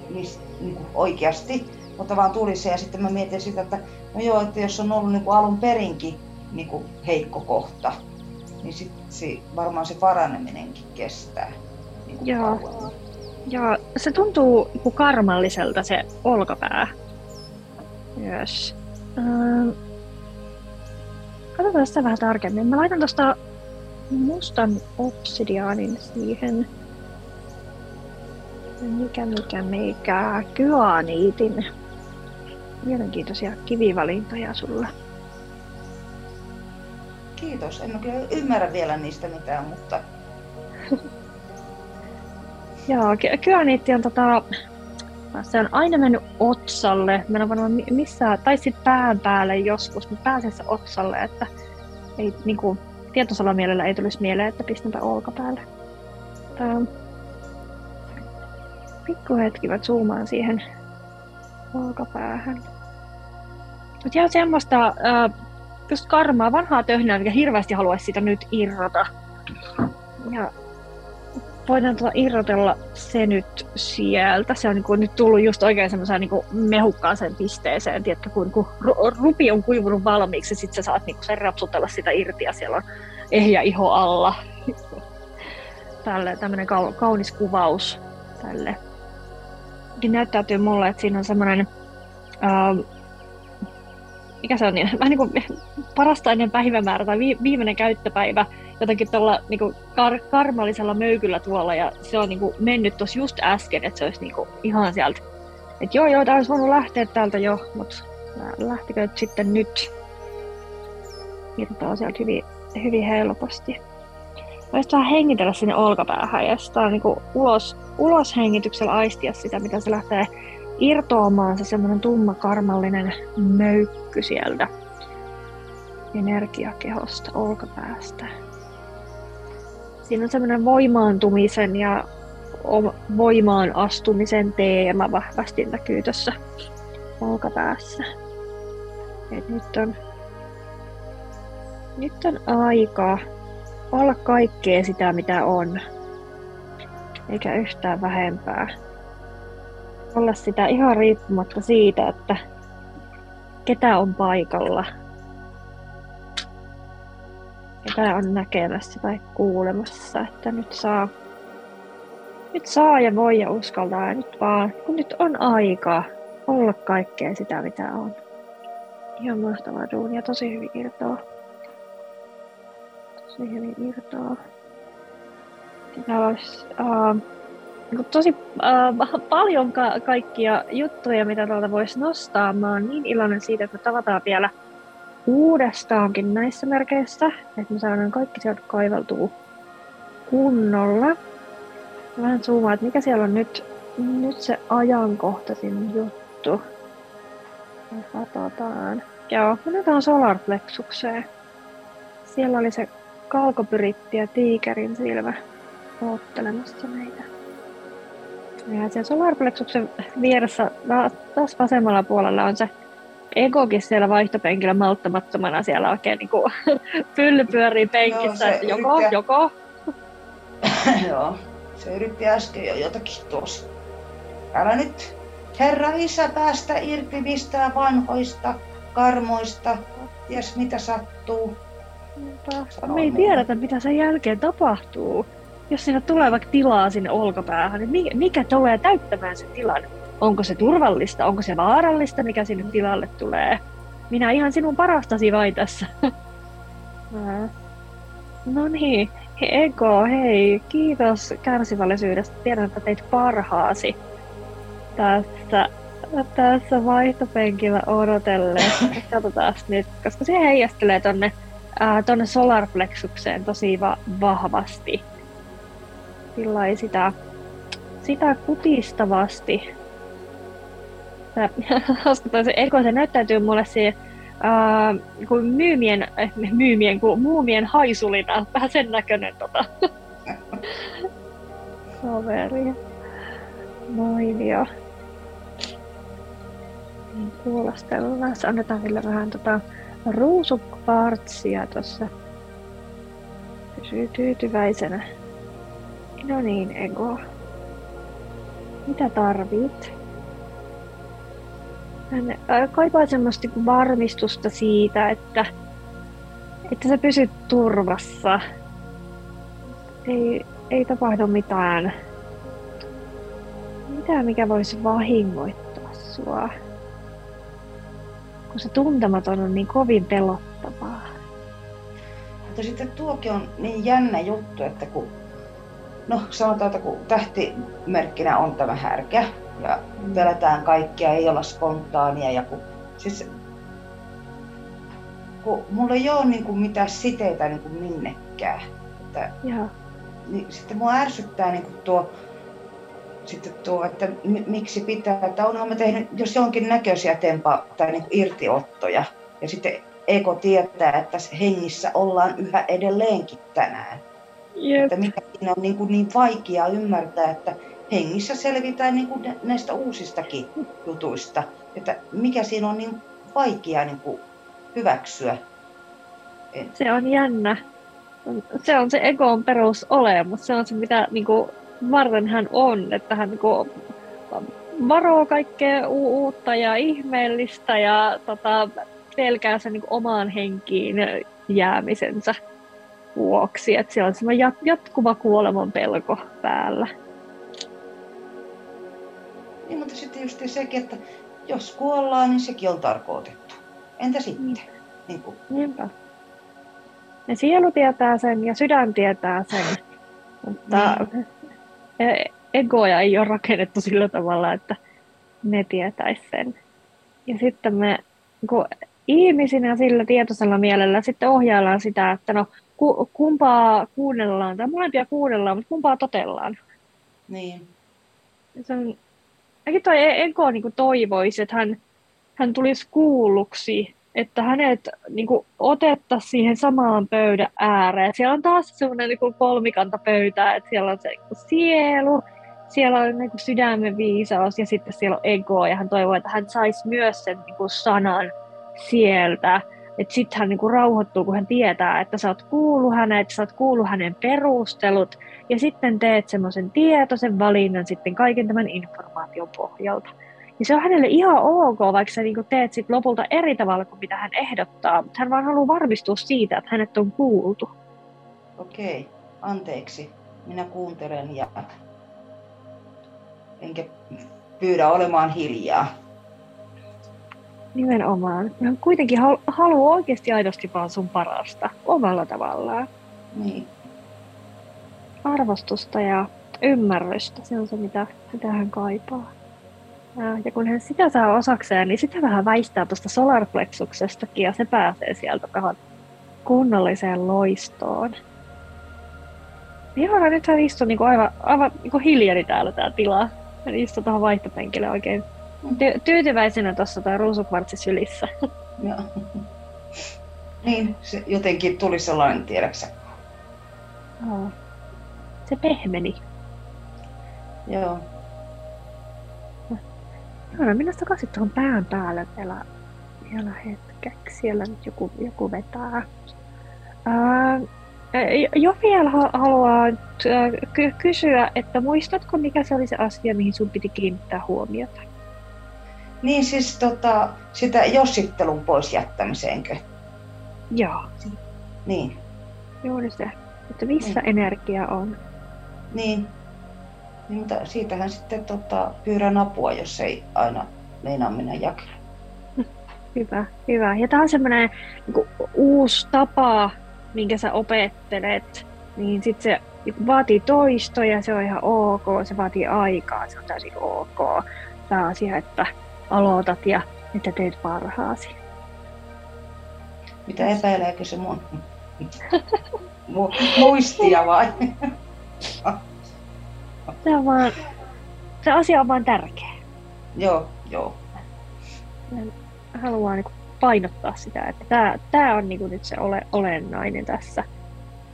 mis, niin kuin oikeasti, mutta vaan tuli se ja sitten mä mietin sitä, että no joo, että jos on ollut niin kuin alun perinkin niin kuin heikko kohta, niin sitten se, varmaan se paraneminenkin kestää. Niin kuin joo. Joo, se tuntuu niin kuin karmalliselta se olkapää. Yes. Uh, katsotaan sitä vähän tarkemmin. Mä laitan tuosta mustan obsidiaanin siihen. Mikä, mikä, mikä. Kyaniitin. Mielenkiintoisia kivivalintoja sulla. Kiitos. En kyllä ymmärrä vielä niistä mitään, mutta... Joo, kyaniitti on tota... Se on aina mennyt otsalle. Mä en varmaan missään, tai sitten pään päälle joskus, mutta pääsessä otsalle, että ei niinku, tietosalamielellä ei tulisi mieleen, että pistänpä olkapäälle. Tää, pikku hetki mä zoomaan siihen olkapäähän. Mut jää semmoista äh, just karmaa, vanhaa töhnää, mikä hirveästi haluaisi sitä nyt irrota. Ja voidaan tuota irrotella se nyt sieltä. Se on niin kuin nyt tullut just oikein semmoiseen niin mehukkaaseen pisteeseen, tiedätkö, kun, kun rupi on kuivunut valmiiksi, sitten sä saat niin sen rapsutella sitä irti ja siellä on ehjä iho alla. Tälle tämmöinen kaunis kuvaus tälle. Näyttäytyy mulle, että siinä on semmoinen uh, mikä se on, niin, vähän niin kuin parasta ennen päivämäärä tai viimeinen käyttöpäivä jotenkin tuolla niin kuin kar- karmallisella möykyllä tuolla ja se on niin kuin mennyt tuossa just äsken, että se olisi niin kuin ihan sieltä, että joo joo, tämä olisi voinut lähteä täältä jo, mutta lähtikö sitten nyt? Irtoaa sieltä hyvin, hyvin helposti. Vähän hengitellä sinne olkapäähän ja sitä niin kuin ulos, ulos hengityksellä aistia sitä, mitä se lähtee irtoamaan se semmoinen tumma karmallinen möykky sieltä energiakehosta, olkapäästä. Siinä on semmoinen voimaantumisen ja voimaan astumisen teema vahvasti näkyy tuossa olkapäässä. Et nyt on, nyt on aika olla kaikkea sitä, mitä on, eikä yhtään vähempää olla sitä ihan riippumatta siitä, että ketä on paikalla, ketä on näkemässä tai kuulemassa, että nyt saa, nyt saa ja voi ja uskaltaa ja nyt vaan, kun nyt on aika olla kaikkea sitä, mitä on. Ihan mahtavaa duunia, tosi hyvin irtoa. Tosi hyvin irtoa. Täällä olisi, niin tosi äh, paljon ka- kaikkia juttuja, mitä tuolta voisi nostaa. Mä oon niin iloinen siitä, että me tavataan vielä uudestaankin näissä merkeissä, että me saadaan kaikki sieltä kaiveltua kunnolla. Vähän zoomaa, että mikä siellä on nyt, nyt se ajankohtaisin juttu. Katsotaan. Joo, mennään Solar Plexukseen. Siellä oli se kalkopyritti ja tiikerin silmä oottelemassa meitä. Ja siellä solarplexuksen vieressä taas vasemmalla puolella on se Egokin siellä vaihtopenkillä malttamattomana siellä oikein niin kuin pylly pyörii penkissä, Joo, joko, yritti... joko. Joo, se yritti äsken jo jotakin tuossa. Älä nyt, herra isä, päästä irti mistään vanhoista karmoista, ties mitä sattuu. Me ei tiedetä, mitä sen jälkeen tapahtuu jos sinne tulee vaikka tilaa sinne olkapäähän, niin mikä, tulee täyttämään sen tilan? Onko se turvallista? Onko se vaarallista, mikä sinne tilalle tulee? Minä ihan sinun parastasi vai tässä. no niin. Ego, hei, kiitos kärsivällisyydestä. Tiedän, että teit parhaasi tässä, tässä vaihtopenkillä odotellen. Katsotaan nyt, koska se heijastelee tonne, ää, tonne solarplexukseen tosi va- vahvasti. Sillä sitä, sitä kutistavasti. Hauska se Ego, se näyttäytyy mulle siihen äh, kuin myymien, äh, myymien, kuin muumien haisulina. Vähän sen näköinen tota. Kaveri. Mainio. Niin kuulostellaan. Annetaan vielä vähän tota ruusukvartsia tuossa. Pysyy tyytyväisenä. No niin, Ego. Mitä tarvit? Hän kaipaa semmoista niin varmistusta siitä, että, että sä pysyt turvassa. Ei, ei tapahdu mitään, mitään, mikä voisi vahingoittaa sua. Kun se tuntematon on niin kovin pelottavaa. Mutta sitten tuokin on niin jännä juttu, että kun, no sanotaan, että kun tähtimerkkinä on tämä härkä, ja pelätään kaikkia, ei olla spontaania. Ja kun, siis, kun mulla ei ole niin kuin mitään siteitä niin kuin minnekään. Että, Joo. niin, sitten mua ärsyttää niin kuin tuo, sitten tuo, että miksi pitää, että onhan mä tehnyt jos jonkin näköisiä tempa tai niin irtiottoja. Ja sitten Eko tietää, että hengissä ollaan yhä edelleenkin tänään. Jep. Että mikä siinä on niin, kuin niin vaikea ymmärtää, että hengissä selvitään niin kuin näistä uusistakin jutuista. Että mikä siinä on niin vaikea niin kuin hyväksyä. Se on jännä. Se on se egon perusolemus. Se on se, mitä niin kuin, varten hän on. Että hän niin kuin, varoo kaikkea u- uutta ja ihmeellistä ja tota, pelkää sen niin omaan henkiin jäämisensä vuoksi. Että siellä on semmoinen jat- jatkuva kuoleman pelko päällä. Niin, mutta sitten just sekin, että jos kuollaan, niin sekin on tarkoitettu. Entä sitten? Mm. Niin kuin, Niinpä. Ja sielu tietää sen ja sydän tietää sen, mutta e- egoja ei ole rakennettu sillä tavalla, että ne tietäisi sen. Ja sitten me kun ihmisinä sillä tietoisella mielellä sitten ohjaillaan sitä, että no ku, kumpaa kuunnellaan, tai molempia kuunnellaan, mutta kumpaa totellaan. niin. Se on, ainakin toi Ego niin toivoisi, että hän, hän tulisi kuulluksi, että hänet niin kuin, otettaisiin siihen samaan pöydän ääreen. Siellä on taas semmoinen niin kolmikanta pöytä, että siellä on se niin kuin, sielu, siellä on niin kuin, sydämen viisaus ja sitten siellä on ego. Ja hän toivoo, että hän saisi myös sen niin kuin, sanan sieltä. Että sitten hän niinku rauhoittuu, kun hän tietää, että sä oot kuullut hänet, sä oot kuullut hänen perustelut, ja sitten teet semmoisen tietoisen valinnan sitten kaiken tämän informaation pohjalta. Ja se on hänelle ihan ok, vaikka sä niinku teet sit lopulta eri tavalla kuin mitä hän ehdottaa, mutta hän vaan haluaa varmistua siitä, että hänet on kuultu. Okei, anteeksi. Minä kuuntelen ja enkä pyydä olemaan hiljaa. Nimenomaan. Hän kuitenkin hal- haluaa oikeasti aidosti vaan sun parasta omalla tavallaan. Niin. Arvostusta ja ymmärrystä, se on se, mitä, mitä hän kaipaa. Ja, kun hän sitä saa osakseen, niin sitä vähän väistää tuosta solarplexuksestakin ja se pääsee sieltä vähän kunnolliseen loistoon. Joo, nyt hän istuu niinku aivan, aivan niinku hiljeni täällä tää tila. Hän istuu tuohon vaihtopenkille oikein ty- tyytyväisenä tuossa tai ruusukvartsi sylissä. Ja. Niin, se jotenkin tuli sellainen, tiedäksä. Joo. Se pehmeni. Joo. Joo, minä takaisin tuohon pään päälle vielä, vielä hetkeksi. Siellä nyt joku, joku vetää. Ää, jo vielä haluaa ky- kysyä, että muistatko mikä se oli se asia, mihin sun piti kiinnittää huomiota? Niin siis tota, sitä jossittelun pois jättämiseenkö? Joo, Niin, juuri se. Että missä Mm. energia on. niin. Niin mutta siitähän sitten tota, pyydän apua, jos ei aina meinaa mennä jakelle. Hyvä, hyvä. Ja tämä on semmoinen niin uusi tapa, minkä sä opettelet niin sitten se vaatii toistoja, se on ihan ok, se vaatii aikaa, se on täysin ok. Tämä asia, että aloitat ja että teet parhaasi. Mitä epäileekö se mun muistia vai? se, on vaan, se asia on vaan tärkeä. Joo, joo. Haluan niin painottaa sitä, että tämä, tämä on niin nyt se ole, olennainen tässä,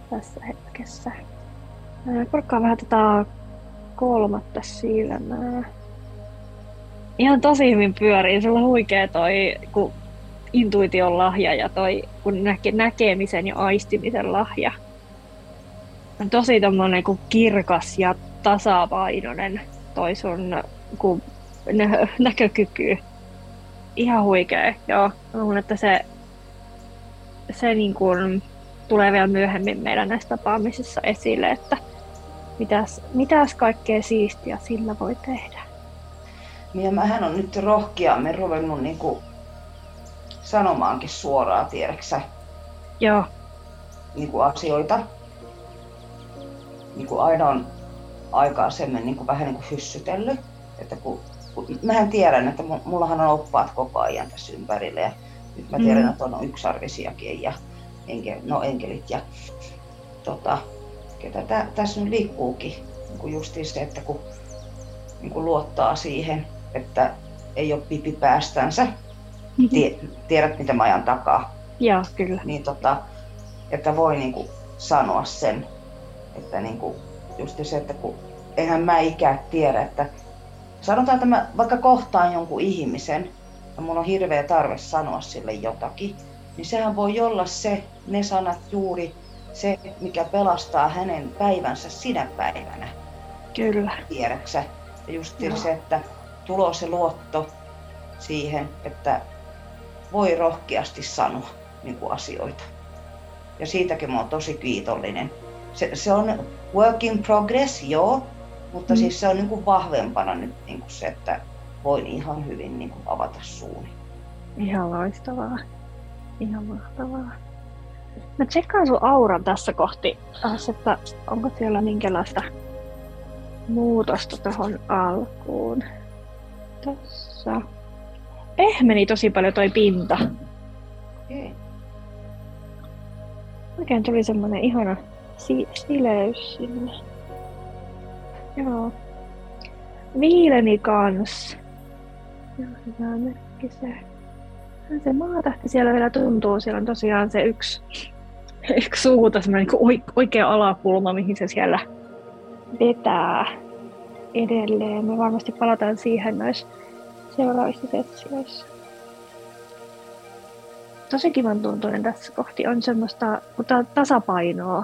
tässä hetkessä. Korkkaa vähän tätä kolmatta silmää. Ihan tosi hyvin pyörii. Sulla on huikea toi kun intuition lahja ja toi kun näke, näkemisen ja aistimisen lahja. On tosi tommonen kuin kirkas ja tasapainoinen toi sun kun nä- näkökyky. Ihan huikea, joo. Mä luulen, että se, se niin kuin tulee vielä myöhemmin meidän näissä tapaamisissa esille, että mitäs, mitäs kaikkea siistiä sillä voi tehdä. Ja mähän on nyt rohkeammin ruvennut niin kuin sanomaankin suoraan, tiedäksä? Joo. Niin kuin asioita. Niin kuin aina on aikaisemmin niin kuin vähän niin kuin hyssytellyt. Että kun, kun, mähän tiedän, että mullahan on oppaat koko ajan tässä ympärillä ja nyt mä tiedän, mm. että on yksarvisiakin ja enkel, no enkelit ja tota, ketä tä, tässä nyt liikkuukin. Niin kuin justiin se, että kun niin kuin luottaa siihen, että ei ole pipi päästänsä, mm-hmm. tie, tiedät mitä mä ajan takaa. Joo, kyllä. Niin tota, että voi niin kuin sanoa sen, että niin kuin just se, että kun eihän mä ikään tiedä, että sanotaan, että mä vaikka kohtaan jonkun ihmisen ja mulla on hirveä tarve sanoa sille jotakin, niin sehän voi olla se, ne sanat juuri se, mikä pelastaa hänen päivänsä sinä päivänä. Kyllä. Tiedäksä? Ja just no. se, että tulo se luotto siihen, että voi rohkeasti sanoa niin kuin asioita. Ja siitäkin mä oon tosi kiitollinen. Se, se on work in progress, joo, mutta mm. siis se on niin kuin vahvempana nyt niin kuin se, että voin ihan hyvin niin kuin avata suuni. Ihan loistavaa. Ihan mahtavaa. Mä tsekkaan sun auran tässä kohti, että onko siellä minkälaista muutosta tuohon alkuun. Tässä. Pehmeni tosi paljon toi pinta. Okay. Oikein tuli semmonen ihana si- sileys sinne. Joo. Viileni kans. Joo, hyvä merkki se. Se maatähti siellä vielä tuntuu. Siellä on tosiaan se yksi, yksi suuta, semmoinen niin oikea alakulma, mihin se siellä vetää edelleen. Me varmasti palataan siihen noissa seuraavissa sessioissa. Tosi kivan tuntuinen tässä kohti on semmoista tasapainoa